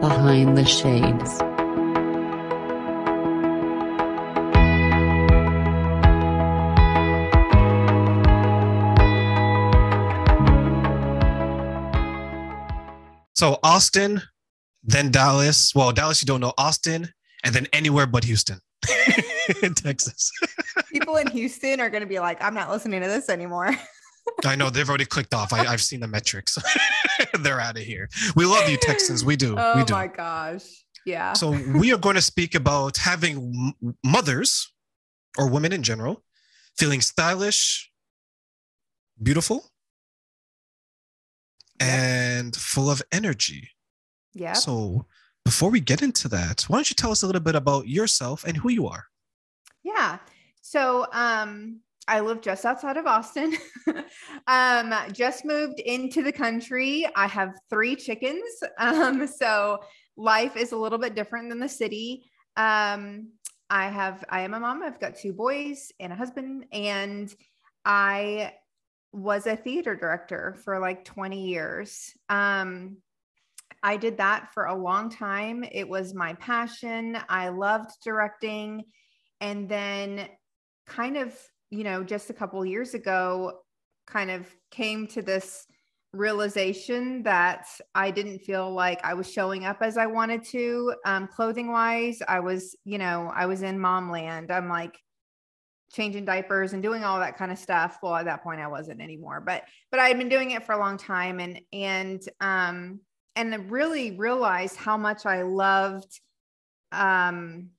Behind the Shades. So Austin, then Dallas. Well, Dallas, you don't know Austin, and then anywhere but Houston in Texas. People in Houston are going to be like, I'm not listening to this anymore. I know they've already clicked off. I, have seen the metrics. They're out of here. We love you, Texans. We do. Oh we do. my gosh. Yeah. So we are going to speak about having mothers or women in general feeling stylish, beautiful, and full of energy. Yeah. So before we get into that, why don't you tell us a little bit about yourself and who you are? Yeah. So um I live just outside of Austin. um just moved into the country. I have 3 chickens. Um so life is a little bit different than the city. Um I have I am a mom. I've got two boys and a husband and I was a theater director for like 20 years. Um, I did that for a long time. It was my passion. I loved directing. And then, kind of, you know, just a couple years ago, kind of came to this realization that I didn't feel like I was showing up as I wanted to, um, clothing wise. I was, you know, I was in mom land. I'm like, changing diapers and doing all that kind of stuff. Well, at that point I wasn't anymore, but but I had been doing it for a long time and and um and really realized how much I loved um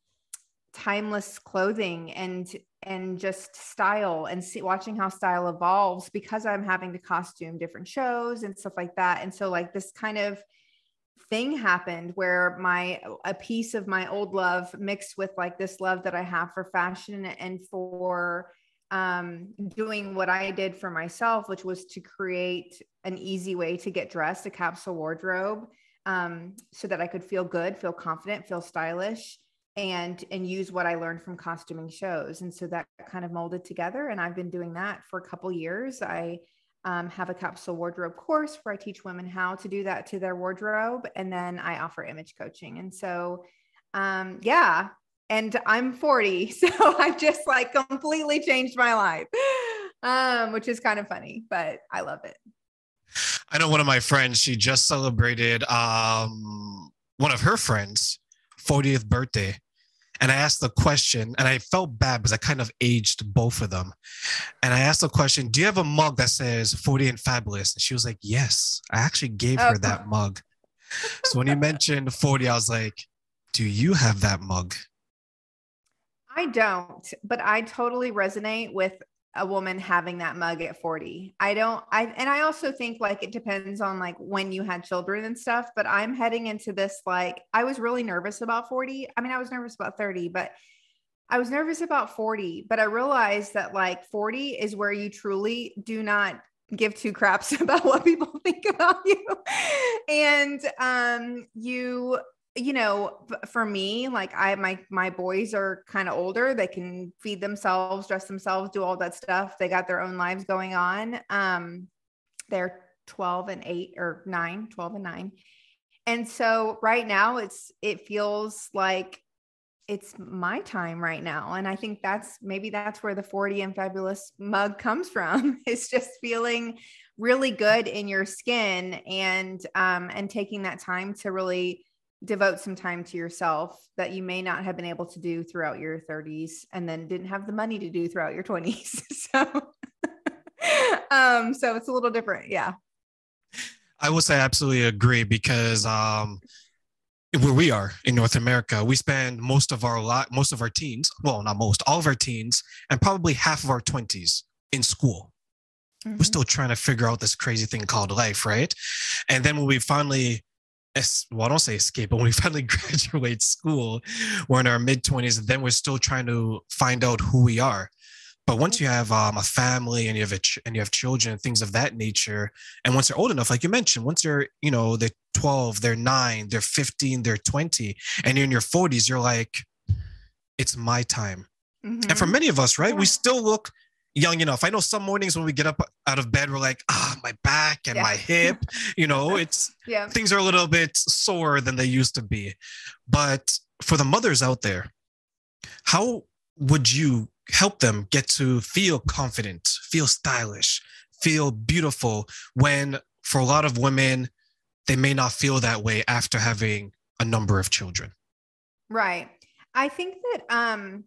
timeless clothing and and just style and see watching how style evolves because I'm having to costume different shows and stuff like that. And so like this kind of thing happened where my a piece of my old love mixed with like this love that I have for fashion and for um, doing what I did for myself, which was to create an easy way to get dressed, a capsule wardrobe, um, so that I could feel good, feel confident, feel stylish, and and use what I learned from costuming shows. And so that kind of molded together. And I've been doing that for a couple years. I um, have a capsule wardrobe course where I teach women how to do that to their wardrobe. And then I offer image coaching. And so, um, yeah. And I'm 40. So I've just like completely changed my life, um, which is kind of funny, but I love it. I know one of my friends, she just celebrated um, one of her friends' 40th birthday and I asked the question, and I felt bad because I kind of aged both of them. And I asked the question, Do you have a mug that says 40 and fabulous? And she was like, Yes, I actually gave her that oh. mug. So when you mentioned 40, I was like, Do you have that mug? I don't, but I totally resonate with a woman having that mug at 40. I don't I and I also think like it depends on like when you had children and stuff, but I'm heading into this like I was really nervous about 40. I mean, I was nervous about 30, but I was nervous about 40, but I realized that like 40 is where you truly do not give two craps about what people think about you. and um you you know for me like i my my boys are kind of older they can feed themselves dress themselves do all that stuff they got their own lives going on um they're 12 and 8 or 9 12 and 9 and so right now it's it feels like it's my time right now and i think that's maybe that's where the 40 and fabulous mug comes from it's just feeling really good in your skin and um and taking that time to really devote some time to yourself that you may not have been able to do throughout your 30s and then didn't have the money to do throughout your 20s so um so it's a little different. Yeah. I would say absolutely agree because um where we are in north america we spend most of our lot most of our teens well not most all of our teens and probably half of our 20s in school. Mm-hmm. we're still trying to figure out this crazy thing called life right? And then when we finally well, I don't say escape, but when we finally graduate school, we're in our mid 20s, and then we're still trying to find out who we are. But once you have um, a family and you have a ch- and you have children and things of that nature, and once they're old enough, like you mentioned, once they're you know they're 12, they're nine, they're 15, they're 20, and you're in your 40s, you're like, it's my time. Mm-hmm. And for many of us, right, yeah. we still look young enough. I know some mornings when we get up out of bed, we're like, ah, my back and Yeah. my hip, you know, it's Yeah. things are a little bit sore than they used to be. But for the mothers out there, how would you help them get to feel confident, feel stylish, feel beautiful when for a lot of women, they may not feel that way after having a number of children? Right. I think that um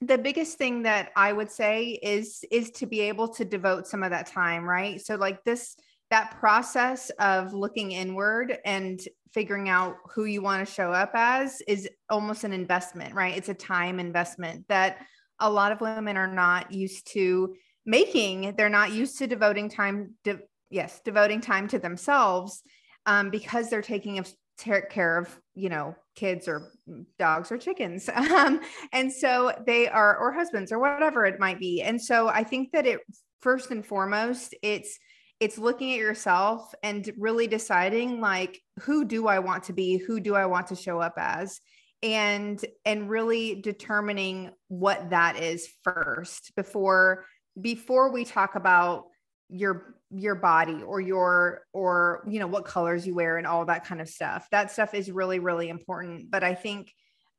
the biggest thing that I would say is is to be able to devote some of that time, right? So like this that process of looking inward and figuring out who you want to show up as is almost an investment, right? It's a time investment that a lot of women are not used to making. They're not used to devoting time de- yes, devoting time to themselves um, because they're taking take care of you know kids or dogs or chickens. Um, and so they are or husbands or whatever it might be. And so i think that it first and foremost it's it's looking at yourself and really deciding like who do i want to be? Who do i want to show up as? And and really determining what that is first before before we talk about your your body or your or you know what colors you wear and all that kind of stuff. That stuff is really really important. But i think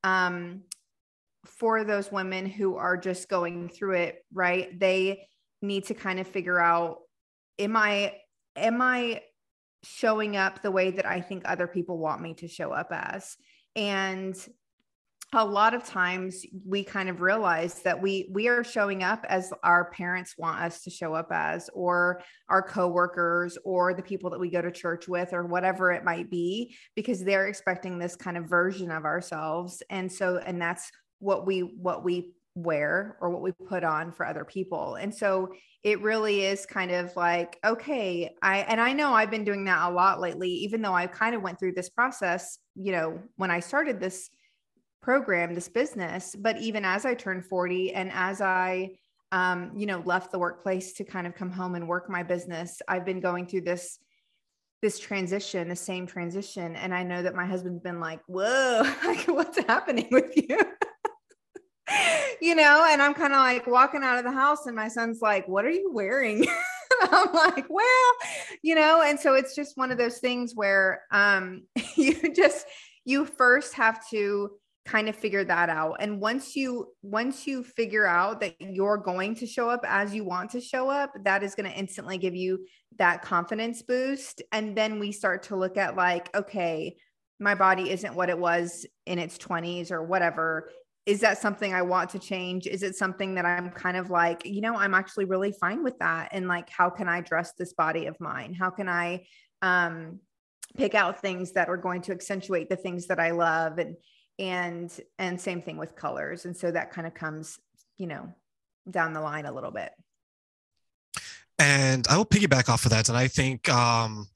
um for those women who are just going through it right they need to kind of figure out am i am i showing up the way that i think other people want me to show up as? And a lot of times we kind of realize that we we are showing up as our parents want us to show up as or our coworkers or the people that we go to church with or whatever it might be because they're expecting this kind of version of ourselves. And so and that's what we what we wear or what we put on for other people. And so it really is kind of like okay i and i know i've been doing that a lot lately even though i kind of went through this process you know when i started this program this business but even as i turned 40 and as i um, you know left the workplace to kind of come home and work my business i've been going through this this transition the same transition. And i know that my husband's been like whoa like what's happening with you? You know and i'm kind of like walking out of the house and my son's like what are you wearing? I'm like well you know and so it's just one of those things where um you just you first have to kind of figure that out. And once you once you figure out that you're going to show up as you want to show up that is going to instantly give you that confidence boost. And then we start to look at like okay my body isn't what it was in its 20s or whatever. Is that something i want to change? Is it something that i'm kind of like you know i'm actually really fine with that. And like how can i dress this body of mine? How can i um pick out things that are going to accentuate the things that i love? And and and same thing with colors and so that kind of comes you know down the line a little bit And I will piggyback off of that. And I think um,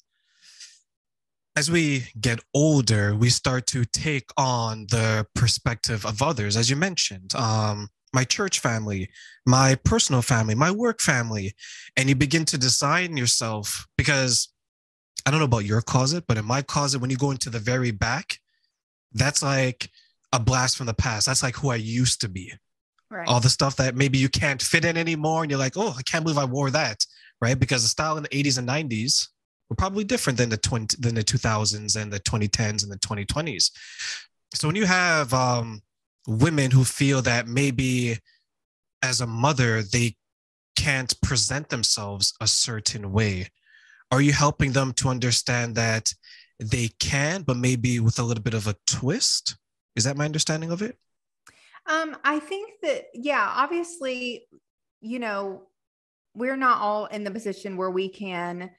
as we get older, we start to take on the perspective of others, as you mentioned. Um, my church family, my personal family, my work family. And you begin to design yourself because I don't know about your closet, but in my closet, when you go into the very back, that's like a blast from the past. That's like who I used to be. Right. All the stuff that maybe you can't fit in anymore and you're like oh i can't believe i wore that right? Because the style in the 80s and 90s were probably different than the 20 than the 2000s and the 2010s and the 2020s so when you have um, women who feel that maybe as a mother they can't present themselves a certain way are you helping them to understand that they can but maybe with a little bit of a twist is that my understanding of it Um, I think that, yeah, obviously, you know, we're not all in the position where we can,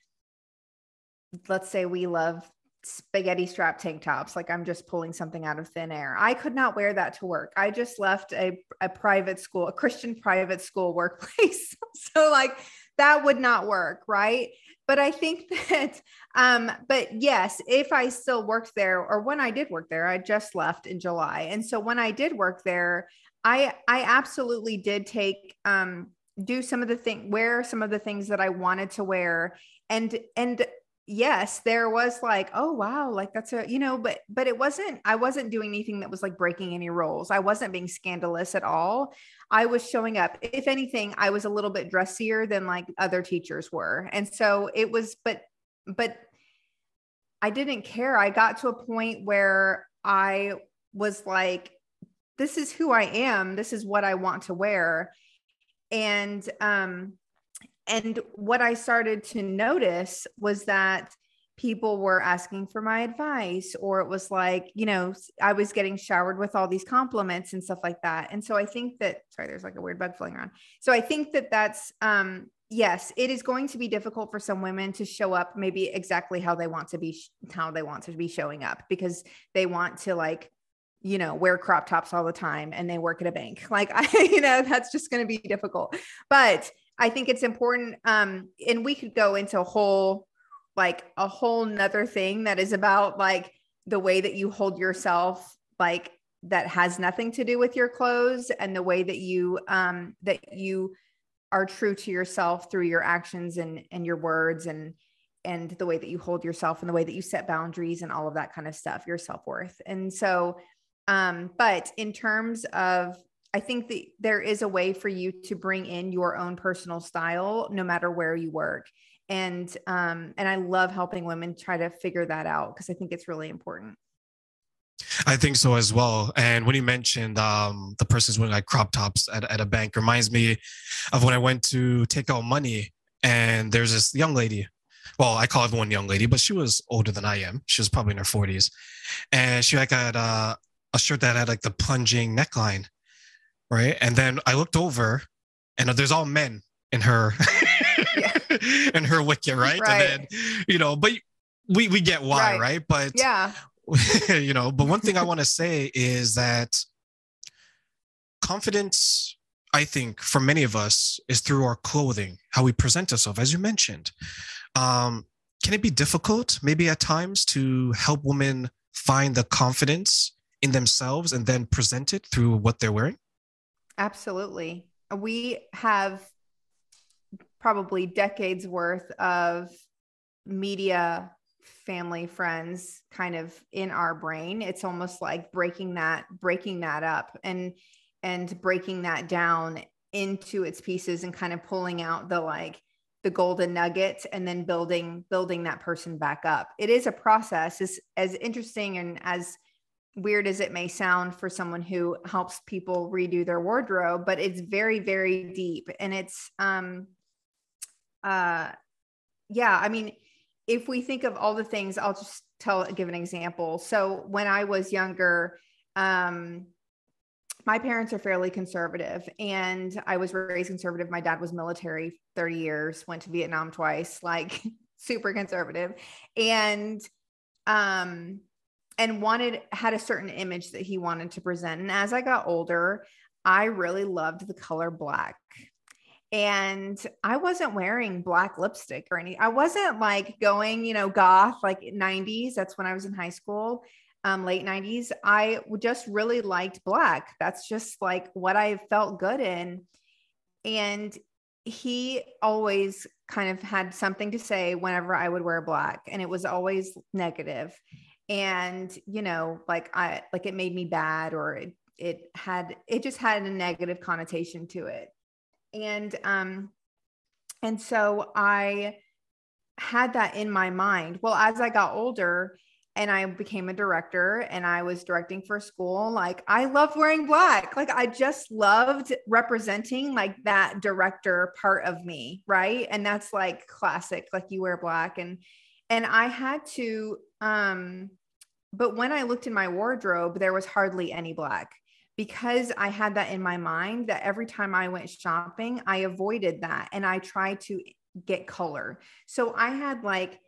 let's say we love spaghetti strap tank tops. Like I'm just pulling something out of thin air. I could not wear that to work. I just left a, a private school, a Christian private school workplace. so like that would not work. Right. But I think that, um, but yes, if I still worked there or when I did work there, I just left in July. And so when I did work there, I, I absolutely did take, um, do some of the thing, wear some of the things that I wanted to wear and, and yes, there was like, oh wow, like that's a, you know, but but it wasn't, I wasn't doing anything that was like breaking any rules. I wasn't being scandalous at all. I was showing up. If anything, I was a little bit dressier than like other teachers were. And so it was, but but I didn't care. I got to a point where I was like, this is who I am. This is what I want to wear. And um and what I started to notice was that people were asking for my advice or it was like you know i was getting showered with all these compliments and stuff like that. And so i think that sorry there's like a weird bug flying around. So i think that that's um yes it is going to be difficult for some women to show up maybe exactly how they want to be how they want to be showing up because they want to like you know wear crop tops all the time and they work at a bank. Like i you know that's just going to be difficult. But I think it's important. Um, and we could go into a whole, like a whole nother thing that is about like the way that you hold yourself, like that has nothing to do with your clothes and the way that you, um, that you are true to yourself through your actions and, and your words and, and the way that you hold yourself and the way that you set boundaries and all of that kind of stuff, your self worth. And so, um, but in terms of I think that there is a way for you to bring in your own personal style no matter where you work. And um, and I love helping women try to figure that out because I think it's really important. I think so as well. And when you mentioned um, the person's wearing like crop tops at, at a bank, reminds me of when I went to take out money, and there's this young lady. Well, I call everyone young lady, but she was older than I am. She was probably in her 40s, and she like had uh, a shirt that had like the plunging neckline, right? And then I looked over, and there's all men in her in her wicket, right? right? And then you know, but we we get why, right? right? But yeah, you know, but one thing I want to say is that confidence I think for many of us is through our clothing, how we present ourselves, as you mentioned. Um, can it be difficult, maybe at times, to help women find the confidence in themselves and then present it through what they're wearing? Absolutely. We have probably decades worth of media family friends kind of in our brain. It's almost like breaking that breaking that up and and breaking that down into its pieces and kind of pulling out the like the golden nugget and then building building that person back up. It is a process. As as interesting and as weird as it may sound for someone who helps people redo their wardrobe but it's very very deep. And it's um uh yeah i mean if we think of all the things i'll just tell give an example. So when i was younger um my parents are fairly conservative and i was raised conservative. My dad was military 30 years went to vietnam twice like super conservative. And um and wanted had a certain image that he wanted to present. And as I got older, I really loved the color black. And I wasn't wearing black lipstick or any, I wasn't like going, you know, goth like 90s. That's when I was in high school, um, late 90s. I just really liked black. That's just like what I felt good in. And he always kind of had something to say whenever I would wear black, and it was always negative and you know like i like it made me bad or it, it had it just had a negative connotation to it. And um and so i had that in my mind. Well as i got older and i became a director and i was directing for school like i loved wearing black. Like i just loved representing like that director part of me right? And that's like classic like you wear black and and i had to um, but when I looked in my wardrobe, there was hardly any black because I had that in my mind that every time I went shopping, I avoided that and I tried to get color. So I had like,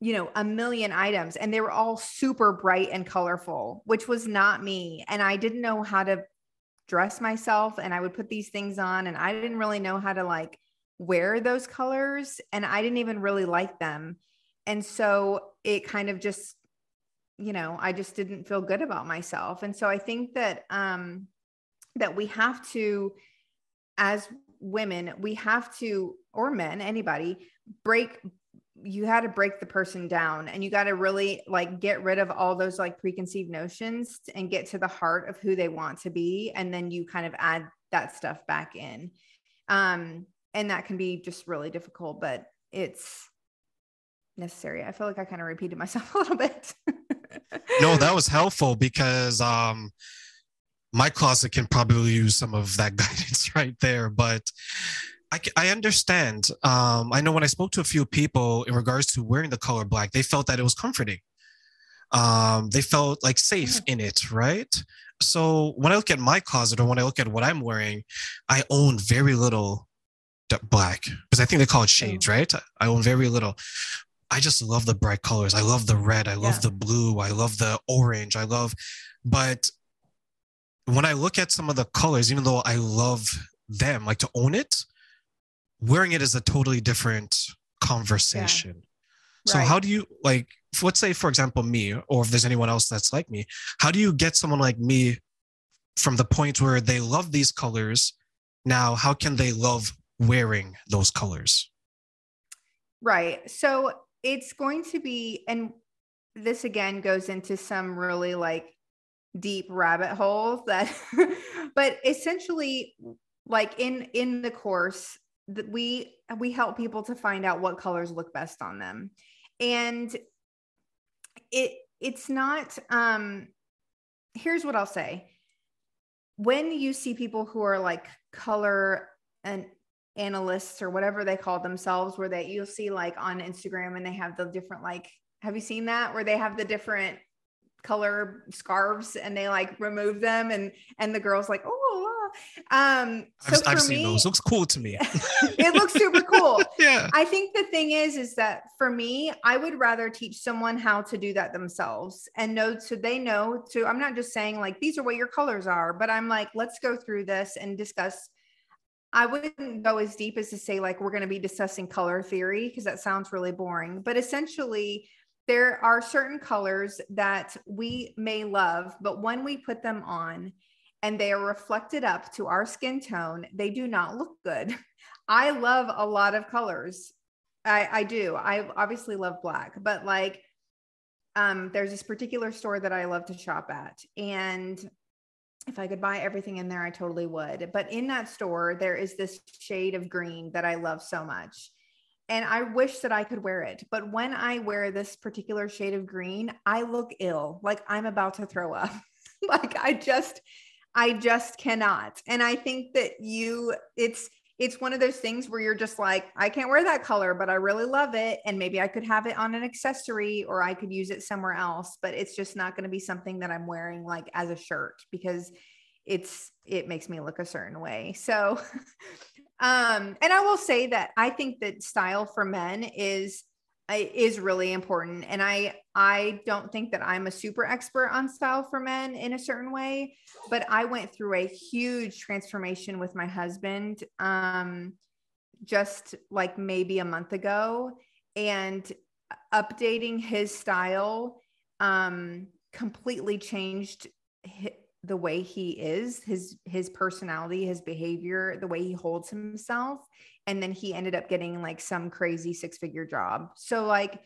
you know, a million items and they were all super bright and colorful, which was not me. And I didn't know how to dress myself and I would put these things on and I didn't really know how to like wear those colors and I didn't even really like them. And so it kind of just, you know, I just didn't feel good about myself. And so I think that um that we have to as women, we have to or men, anybody, break you had to break the person down and you got to really like get rid of all those like preconceived notions and get to the heart of who they want to be and then you kind of add that stuff back in um and that can be just really difficult but it's necessary i feel like i kind of repeated myself a little bit no that was helpful because um my closet can probably use some of that guidance right there but I, I understand. Um, I know when I spoke to a few people in regards to wearing the color black, they felt that it was comforting. Um, they felt like safe in it, right? So when I look at my closet or when I look at what I'm wearing, I own very little black because I think they call it shades, right? I own very little. I just love the bright colors. I love the red. I love yeah. the blue. I love the orange. I love, but when I look at some of the colors, even though I love them, like to own it, wearing it is a totally different conversation. Yeah. So right. how do you like let's say for example me or if there's anyone else that's like me, how do you get someone like me from the point where they love these colors now how can they love wearing those colors? Right. So it's going to be and this again goes into some really like deep rabbit holes that but essentially like in in the course that we we help people to find out what colors look best on them. And it it's not um here's what i'll say. When you see people who are like color and analysts or whatever they call themselves where they you'll see like on instagram and they have the different like have you seen that where they have the different color scarves and they like remove them and and the girls like oh um, so I've, I've seen me, those. Looks cool to me. it looks super cool. yeah. I think the thing is, is that for me, I would rather teach someone how to do that themselves and know so they know to. I'm not just saying like these are what your colors are, but I'm like, let's go through this and discuss. I wouldn't go as deep as to say like we're going to be discussing color theory because that sounds really boring. But essentially, there are certain colors that we may love, but when we put them on, and they are reflected up to our skin tone, they do not look good. I love a lot of colors. I, I do. I obviously love black, but like um, there's this particular store that I love to shop at. And if I could buy everything in there, I totally would. But in that store, there is this shade of green that I love so much. And I wish that I could wear it. But when I wear this particular shade of green, I look ill, like I'm about to throw up. like I just, I just cannot. And I think that you, it's, it's one of those things where you're just like, I can't wear that color, but I really love it. And maybe I could have it on an accessory or I could use it somewhere else, but it's just not going to be something that I'm wearing like as a shirt because it's, it makes me look a certain way. So, um, and I will say that I think that style for men is is really important. And i i don't think that i'm a super expert on style for men in a certain way but i went through a huge transformation with my husband um just like maybe a month ago and updating his style um completely changed the way he is his his personality his behavior the way he holds himself and then he ended up getting like some crazy six figure job. So like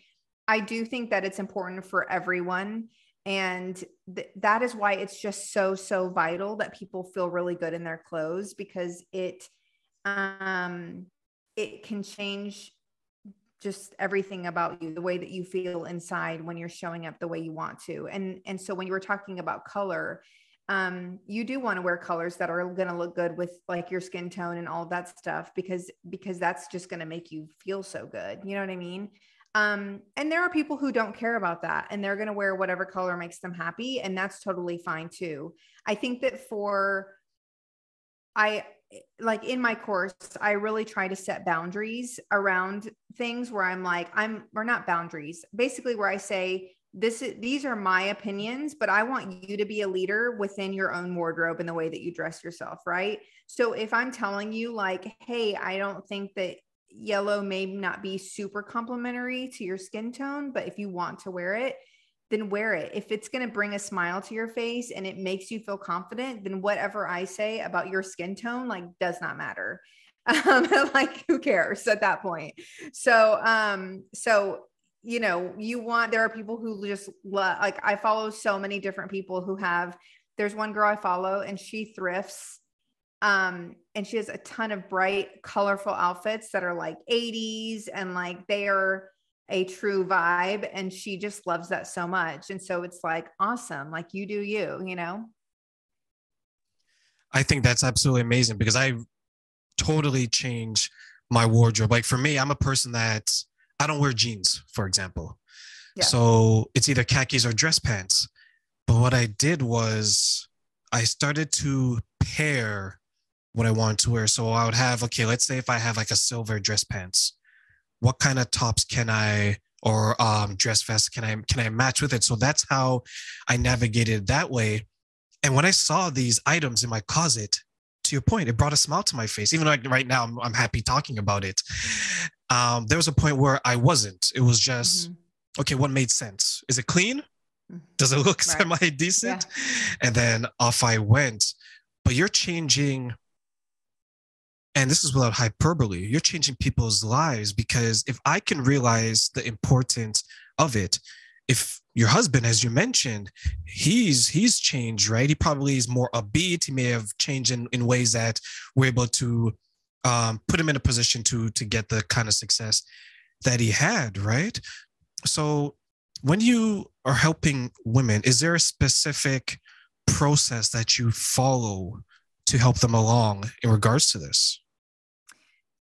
i do think that it's important for everyone and th- that is why it's just so so vital that people feel really good in their clothes because it um it can change just everything about you the way that you feel inside when you're showing up the way you want to. And and so when you were talking about color um, you do want to wear colors that are going to look good with like your skin tone and all that stuff because because that's just going to make you feel so good you know what i mean? Um, and there are people who don't care about that and they're going to wear whatever color makes them happy and that's totally fine too. I think that for i like in my course i really try to set boundaries around things where i'm like i'm or not boundaries basically where i say this is these are my opinions but i want you to be a leader within your own wardrobe and the way that you dress yourself right? So if i'm telling you like hey i don't think that yellow may not be super complimentary to your skin tone but if you want to wear it then wear it. If it's going to bring a smile to your face and it makes you feel confident then whatever i say about your skin tone like does not matter. Um, like who cares at that point? So, um, so you know, you want there are people who just love like I follow so many different people who have there's one girl I follow and she thrifts um and she has a ton of bright colorful outfits that are like 80s and like they are a true vibe and she just loves that so much and so it's like awesome like you do you you know I think that's absolutely amazing because I totally change my wardrobe. Like for me, I'm a person that I don't wear jeans, for example. Yeah. So it's either khakis or dress pants. But what I did was I started to pair what I wanted to wear. So I would have, okay, let's say if I have like a silver dress pants, what kind of tops can I or um, dress vest can I can I match with it? So that's how I navigated that way. And when I saw these items in my closet, to your point, it brought a smile to my face. Even like right now, I'm, I'm happy talking about it. Um, there was a point where I wasn't. It was just, mm-hmm. okay, what made sense? Is it clean? Mm-hmm. Does it look right. semi decent? Yeah. And then off I went. But you're changing, and this is without hyperbole, you're changing people's lives because if I can realize the importance of it, if your husband, as you mentioned, he's he's changed, right? He probably is more upbeat. He may have changed in, in ways that we're able to um, put him in a position to to get the kind of success that he had, right? So when you are helping women, is there a specific process that you follow to help them along in regards to this?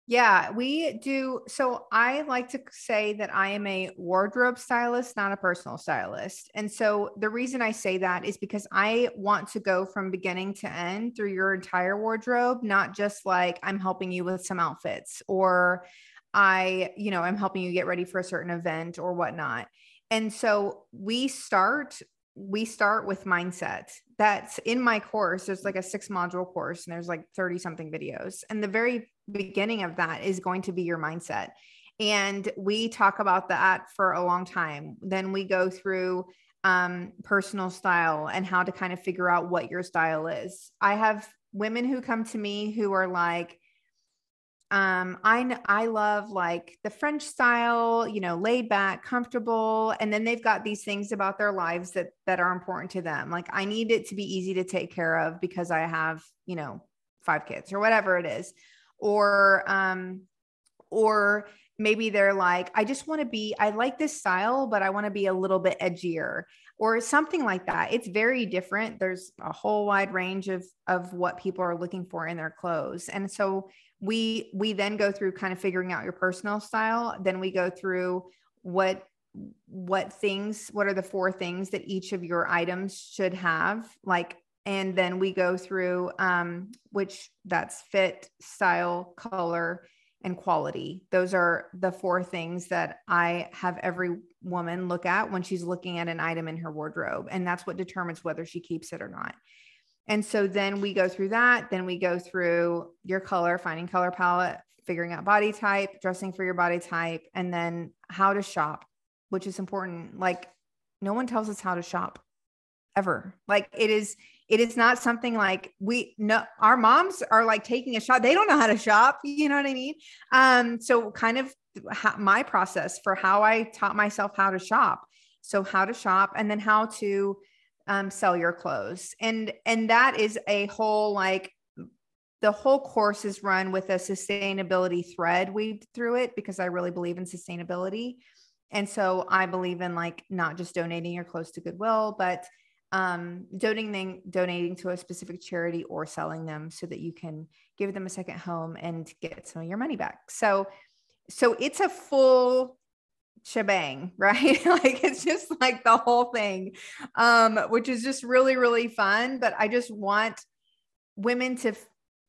Yeah, we do. So I like to say that I am a wardrobe stylist, not a personal stylist. And so the reason I say that is because I want to go from beginning to end through your entire wardrobe, not just like I'm helping you with some outfits or I, you know, I'm helping you get ready for a certain event or whatnot. And so we start we start with mindset. That's in my course. There's like a six module course and there's like 30 something videos. And the very beginning of that is going to be your mindset. And we talk about that for a long time. Then we go through um, personal style and how to kind of figure out what your style is. I have women who come to me who are like, um, I I love like the French style, you know, laid back, comfortable, and then they've got these things about their lives that that are important to them. Like I need it to be easy to take care of because I have, you know, five kids or whatever it is or um or maybe they're like i just want to be i like this style but i want to be a little bit edgier or something like that. It's very different. There's a whole wide range of of what people are looking for in their clothes. And so we we then go through kind of figuring out your personal style. Then we go through what what things what are the four things that each of your items should have like and then we go through um, which that's fit style color and quality. Those are the four things that i have every woman look at when she's looking at an item in her wardrobe and that's what determines whether she keeps it or not. And so then we go through that then we go through your color finding color palette figuring out body type dressing for your body type and then how to shop which is important. Like no one tells us how to shop ever. Like it is it is not something like we know our moms are like taking a shot. They don't know how to shop you know what i mean? Um so kind of my process for how i taught myself how to shop. So how to shop and then how to um, sell your clothes. And and that is a whole like the whole course is run with a sustainability thread weaved through it because i really believe in sustainability. And so i believe in like not just donating your clothes to goodwill but um, donating donating to a specific charity or selling them so that you can give them a second home and get some of your money back. So so it's a full shebang, right? like it's just like the whole thing, um, which is just really really fun. But I just want women to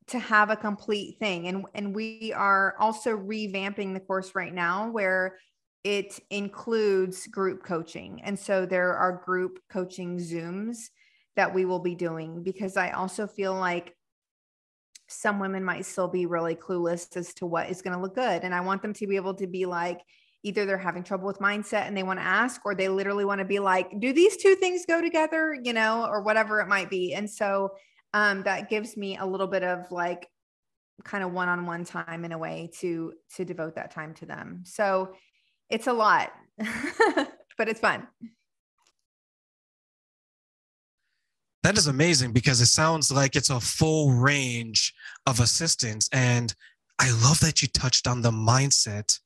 to have a complete thing, and and we are also revamping the course right now where it includes group coaching. And so there are group coaching Zooms that we will be doing because I also feel like some women might still be really clueless as to what is going to look good. And I want them to be able to be like, either they're having trouble with mindset and they want to ask, or they literally want to be like, do these two things go together, you know, or whatever it might be. And so um, that gives me a little bit of like kind of one-on-one time in a way to to devote that time to them so it's a lot but it's fun. That is amazing because it sounds like it's a full range of assistance. And i love that you touched on the mindset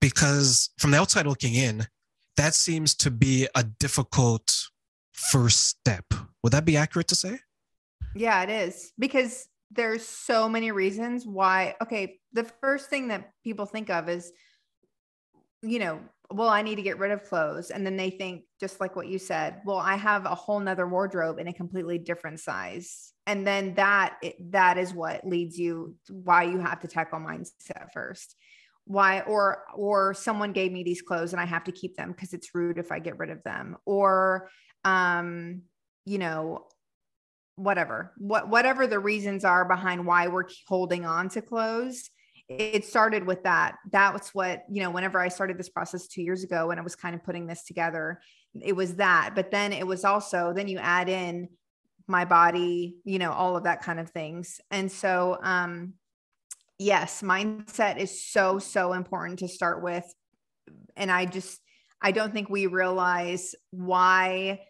because from the outside looking in that seems to be a difficult first step. Would that be accurate to say? Yeah it is because there's so many reasons why okay the first thing that people think of is you know well i need to get rid of clothes. And then they think just like what you said well i have a whole nother wardrobe in a completely different size. And then that that is what leads you why you have to tackle mindset first. Why or or someone gave me these clothes and i have to keep them because it's rude if i get rid of them. Or um you know whatever what whatever the reasons are behind why we're holding on to clothes it started with that. That's what you know whenever i started this process two years ago and i was kind of putting this together it was that. But then it was also then you add in my body you know all of that kind of things. And so um yes mindset is so so important to start with. And i just i don't think we realize why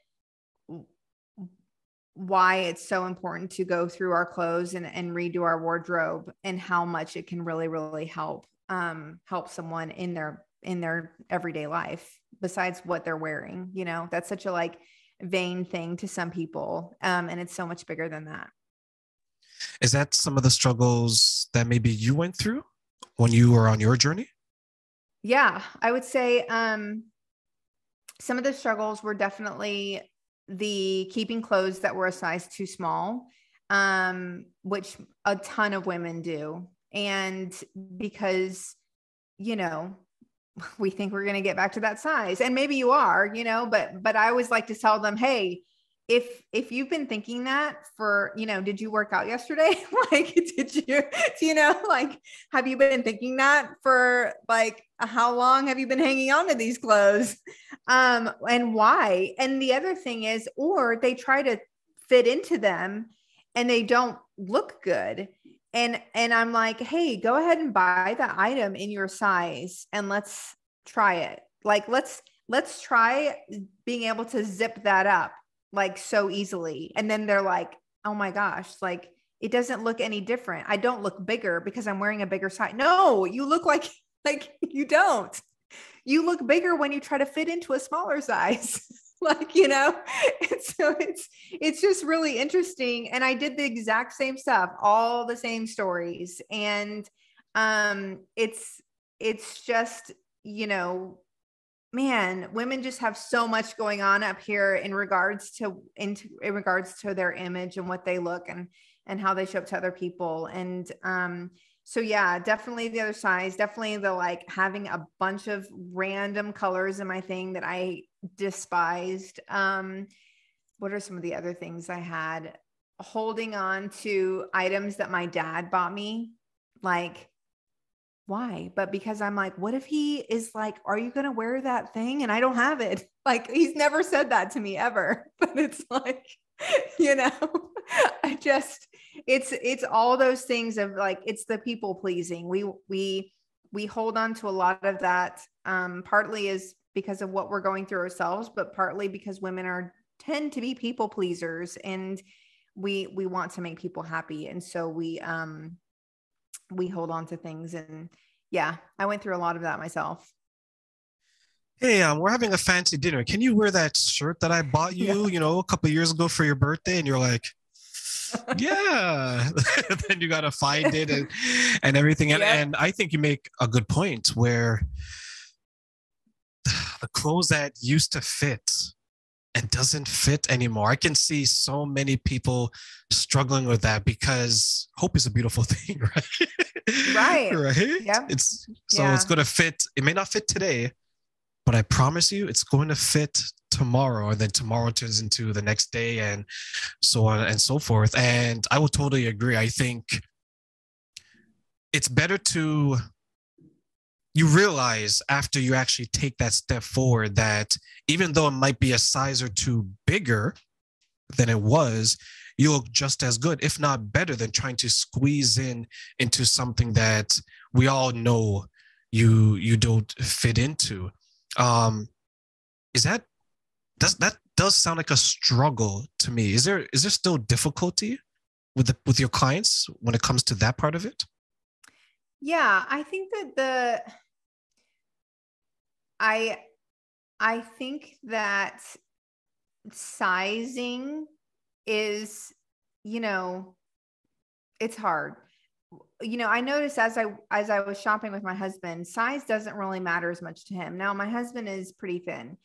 why it's so important to go through our clothes and, and redo our wardrobe and how much it can really really help um, help someone in their in their everyday life besides what they're wearing you know? That's such a like vain thing to some people um, and it's so much bigger than that. Is that some of the struggles that maybe you went through when you were on your journey? Yeah i would say um, some of the struggles were definitely the keeping clothes that were a size too small, um, which a ton of women do. And because, you know, we think we're going to get back to that size and maybe you are, you know, but, but I always like to tell them, Hey, if if you've been thinking that for you know did you work out yesterday? Like did you do you know like have you been thinking that for like how long have you been hanging on to these clothes? Um and why? And the other thing is or they try to fit into them and they don't look good. And and i'm like hey go ahead and buy the item in your size and let's try it. Like let's let's try being able to zip that up like so easily. And then they're like, oh my gosh, like it doesn't look any different. I don't look bigger because I'm wearing a bigger size. No, you look like like you don't. You look bigger when you try to fit into a smaller size. like, you know, and so it's it's just really interesting. And I did the exact same stuff, all the same stories. And um it's it's just, you know, man, women just have so much going on up here in regards to in, in regards to their image and what they look and and how they show up to other people. And um, so yeah, definitely the other size, definitely the like having a bunch of random colors in my thing that I despised. Um, what are some of the other things I had? Holding on to items that my dad bought me, like why? But because I'm like, what if he is like, are you going to wear that thing? And I don't have it. Like, he's never said that to me ever. But it's like, you know, I just, it's, it's all those things of like, it's the people pleasing. We, we, we hold on to a lot of that. Um, partly is because of what we're going through ourselves, but partly because women are tend to be people pleasers and we, we want to make people happy. And so we, um, we hold on to things. And yeah i went through a lot of that myself. Hey um, we're having a fancy dinner. Can you wear that shirt that i bought you yeah. you know a couple years ago for your birthday? And you're like yeah. Then you gotta find it and, and everything. And, yeah. and i think you make a good point where the clothes that used to fit and doesn't fit anymore. I can see so many people struggling with that because hope is a beautiful thing, right? Right. right. Yeah. It's so yeah. it's going to fit. It may not fit today, but I promise you it's going to fit tomorrow. And then tomorrow turns into the next day and so on and so forth. And I will totally agree. I think it's better to you realize after you actually take that step forward that even though it might be a size or two bigger than it was, you look just as good, if not better, than trying to squeeze in into something that we all know you you don't fit into. Um, is that does that does sound like a struggle to me? Is there is there still difficulty with the with your clients when it comes to that part of it? Yeah, I think that the I I think that sizing is, you know, it's hard. You know, I noticed as I as I was shopping with my husband, size doesn't really matter as much to him. Now, my husband is pretty thin,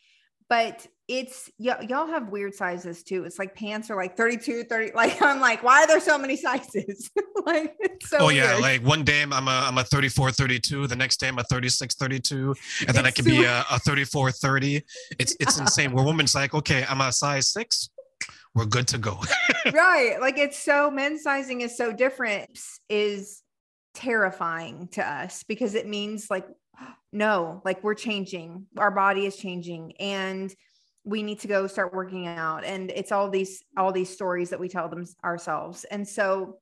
but it's y- y'all have weird sizes too. It's like pants are like 32, 30. Like I'm like, why are there so many sizes? like it's so oh yeah, weird. like one day I'm a I'm a 34 32, the next day I'm a 36 32, and then I It's can be a, a 34 30. It's it's insane. Where women's like, okay, I'm a size 6, we're good to go. right. Like it's so men's sizing is so different is terrifying to us because it means like no, like we're changing. Our body is changing and we need to go start working out and it's all these all these stories that we tell them ourselves. And so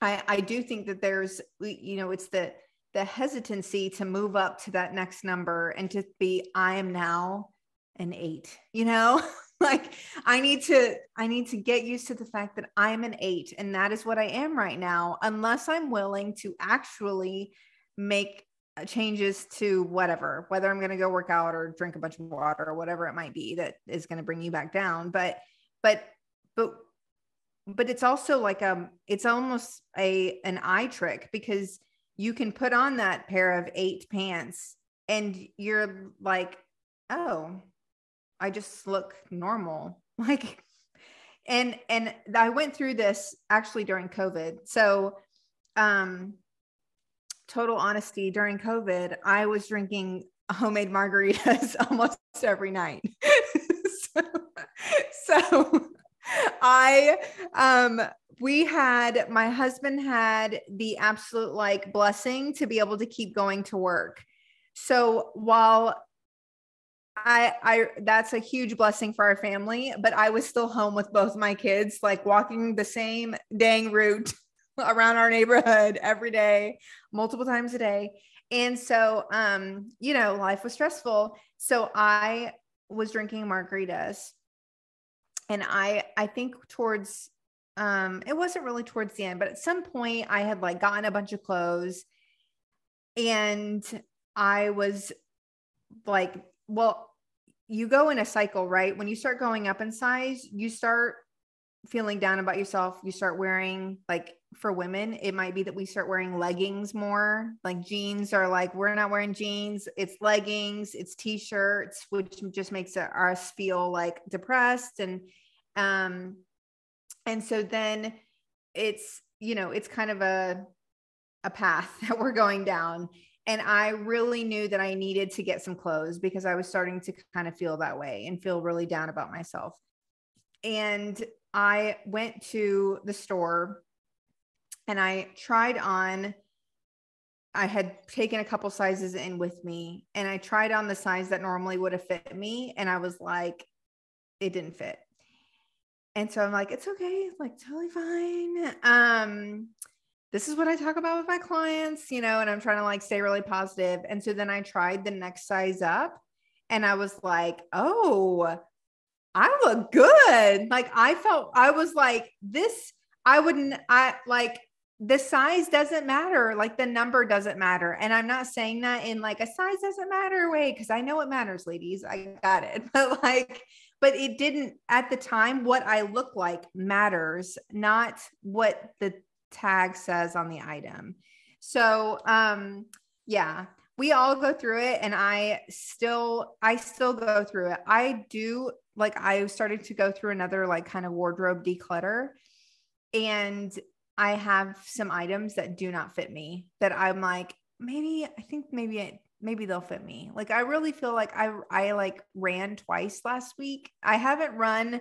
I I do think that there's you know it's the the hesitancy to move up to that next number and to be I am now an 8, you know? like I need to I need to get used to the fact that I'm an 8 and that is what I am right now unless I'm willing to actually make changes to whatever whether I'm going to go work out or drink a bunch of water or whatever it might be that is going to bring you back down but but but but it's also like um it's almost a an eye trick because you can put on that pair of 8 pants and you're like oh I just look normal. Like, and and I went through this actually during COVID. So, um, total honesty, during COVID, I was drinking homemade margaritas almost every night. so, so I um we had my husband had the absolute like blessing to be able to keep going to work. So while I I that's a huge blessing for our family, but I was still home with both my kids, like walking the same dang route around our neighborhood every day, multiple times a day. And so um, you know, life was stressful. So I was drinking margaritas. And I I think towards um it wasn't really towards the end, but at some point I had like gotten a bunch of clothes and I was like well you go in a cycle right when you start going up in size you start feeling down about yourself you start wearing like for women it might be that we start wearing leggings more like jeans are like we're not wearing jeans it's leggings it's t-shirts which just makes us feel like depressed and um and so then it's you know it's kind of a a path that we're going down and I really knew that I needed to get some clothes because I was starting to kind of feel that way and feel really down about myself. And I went to the store and I tried on I had taken a couple sizes in with me and I tried on the size that normally would have fit me and I was like it didn't fit. And so I'm like it's okay, like totally fine. Um this is what I talk about with my clients, you know, and I'm trying to like stay really positive. And so then I tried the next size up and I was like, oh, I look good. Like I felt, I was like, this, I wouldn't, I like, the size doesn't matter. Like the number doesn't matter. And I'm not saying that in like a size doesn't matter way, because I know it matters, ladies. I got it. But like, but it didn't at the time, what I look like matters, not what the tag says on the item. So, um, yeah, we all go through it and I still, I still go through it. I do like, I started to go through another like kind of wardrobe declutter and I have some items that do not fit me that I'm like, maybe, I think maybe it, maybe they'll fit me. Like, I really feel like I, I like ran twice last week. I haven't run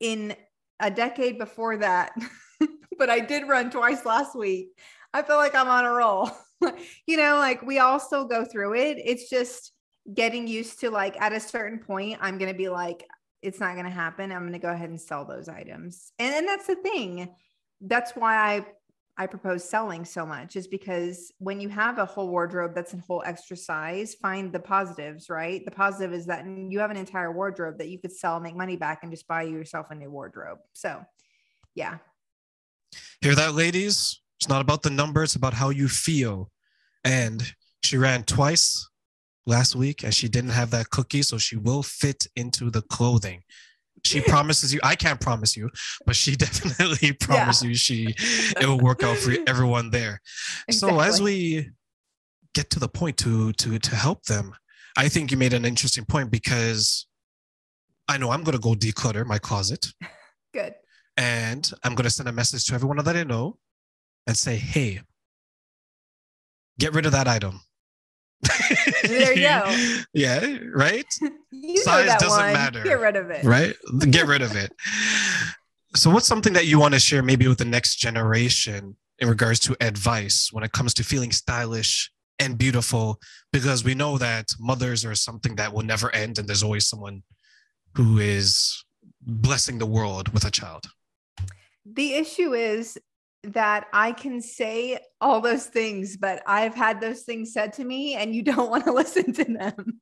in a decade before that. but I did run twice last week. I feel like I'm on a roll. you know, like we all still go through it. It's just getting used to like at a certain point, I'm going to be like, it's not going to happen. I'm going to go ahead and sell those items. And, and that's the thing. That's why I I propose selling so much is because when you have a whole wardrobe that's a whole extra size, find the positives, right? The positive is that you have an entire wardrobe that you could sell, make money back, and just buy yourself a new wardrobe. So, yeah. Hear that, ladies? It's not about the number, it's about how you feel. And she ran twice last week and she didn't have that cookie, so she will fit into the clothing she promises you i can't promise you but she definitely promises yeah. you she it will work out for everyone there exactly. so as we get to the point to to to help them i think you made an interesting point because i know i'm going to go declutter my closet good and i'm going to send a message to everyone that i know and say hey get rid of that item there you go. yeah, right? You Size doesn't one. matter. Get rid of it. Right? Get rid of it. so, what's something that you want to share maybe with the next generation in regards to advice when it comes to feeling stylish and beautiful? Because we know that mothers are something that will never end, and there's always someone who is blessing the world with a child. The issue is that I can say all those things, but I've had those things said to me and you don't want to listen to them.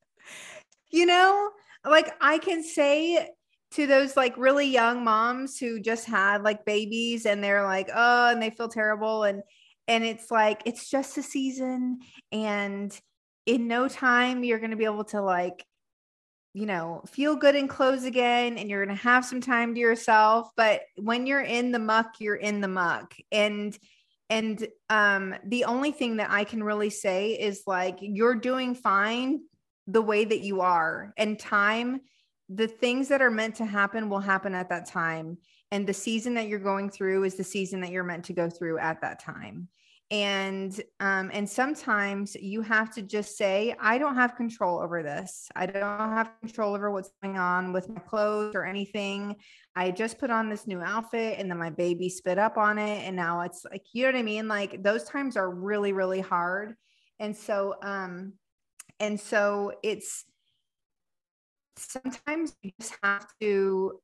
you know, like I can say to those like really young moms who just had like babies and they're like, oh, and they feel terrible. And, and it's like, it's just a season. And in no time, you're going to be able to like you know, feel good in clothes again and you're going to have some time to yourself, but when you're in the muck, you're in the muck. And and um the only thing that I can really say is like you're doing fine the way that you are. And time the things that are meant to happen will happen at that time. And the season that you're going through is the season that you're meant to go through at that time and um, and sometimes you have to just say i don't have control over this. I don't have control over what's going on with my clothes or anything. I just put on this new outfit and then my baby spit up on it. And now it's like you know what i mean? Like those times are really really hard. And so um and so it's sometimes you just have to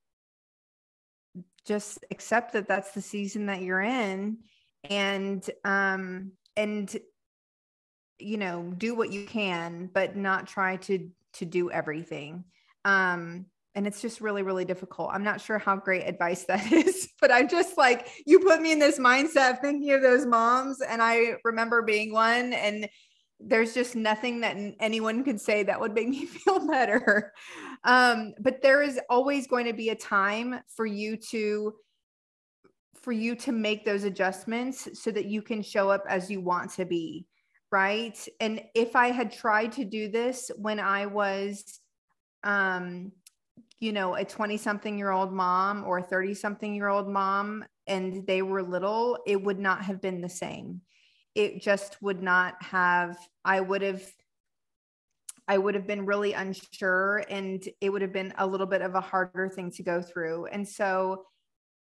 just accept that that's the season that you're in and um and you know do what you can but not try to to do everything. Um and it's just really really difficult. I'm not sure how great advice that is but i'm just like you put me in this mindset thinking of those moms and i remember being one and there's just nothing that anyone could say that would make me feel better. Um, but there is always going to be a time for you to for you to make those adjustments so that you can show up as you want to be right and if i had tried to do this when i was um you know a 20 something year old mom or a 30 something year old mom and they were little it would not have been the same it just would not have i would have I would have been really unsure and it would have been a little bit of a harder thing to go through. And so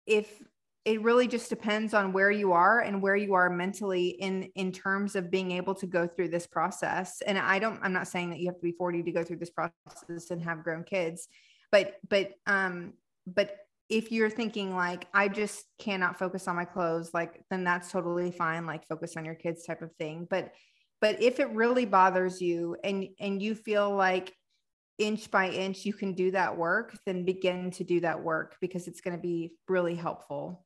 if it really just depends on where you are and where you are mentally in in terms of being able to go through this process. And i don't i'm not saying that you have to be 40 to go through this process and have grown kids but but um but if you're thinking like i just cannot focus on my clothes like then that's totally fine like focus on your kids type of thing. But but if it really bothers you and and you feel like inch by inch you can do that work then begin to do that work because it's going to be really helpful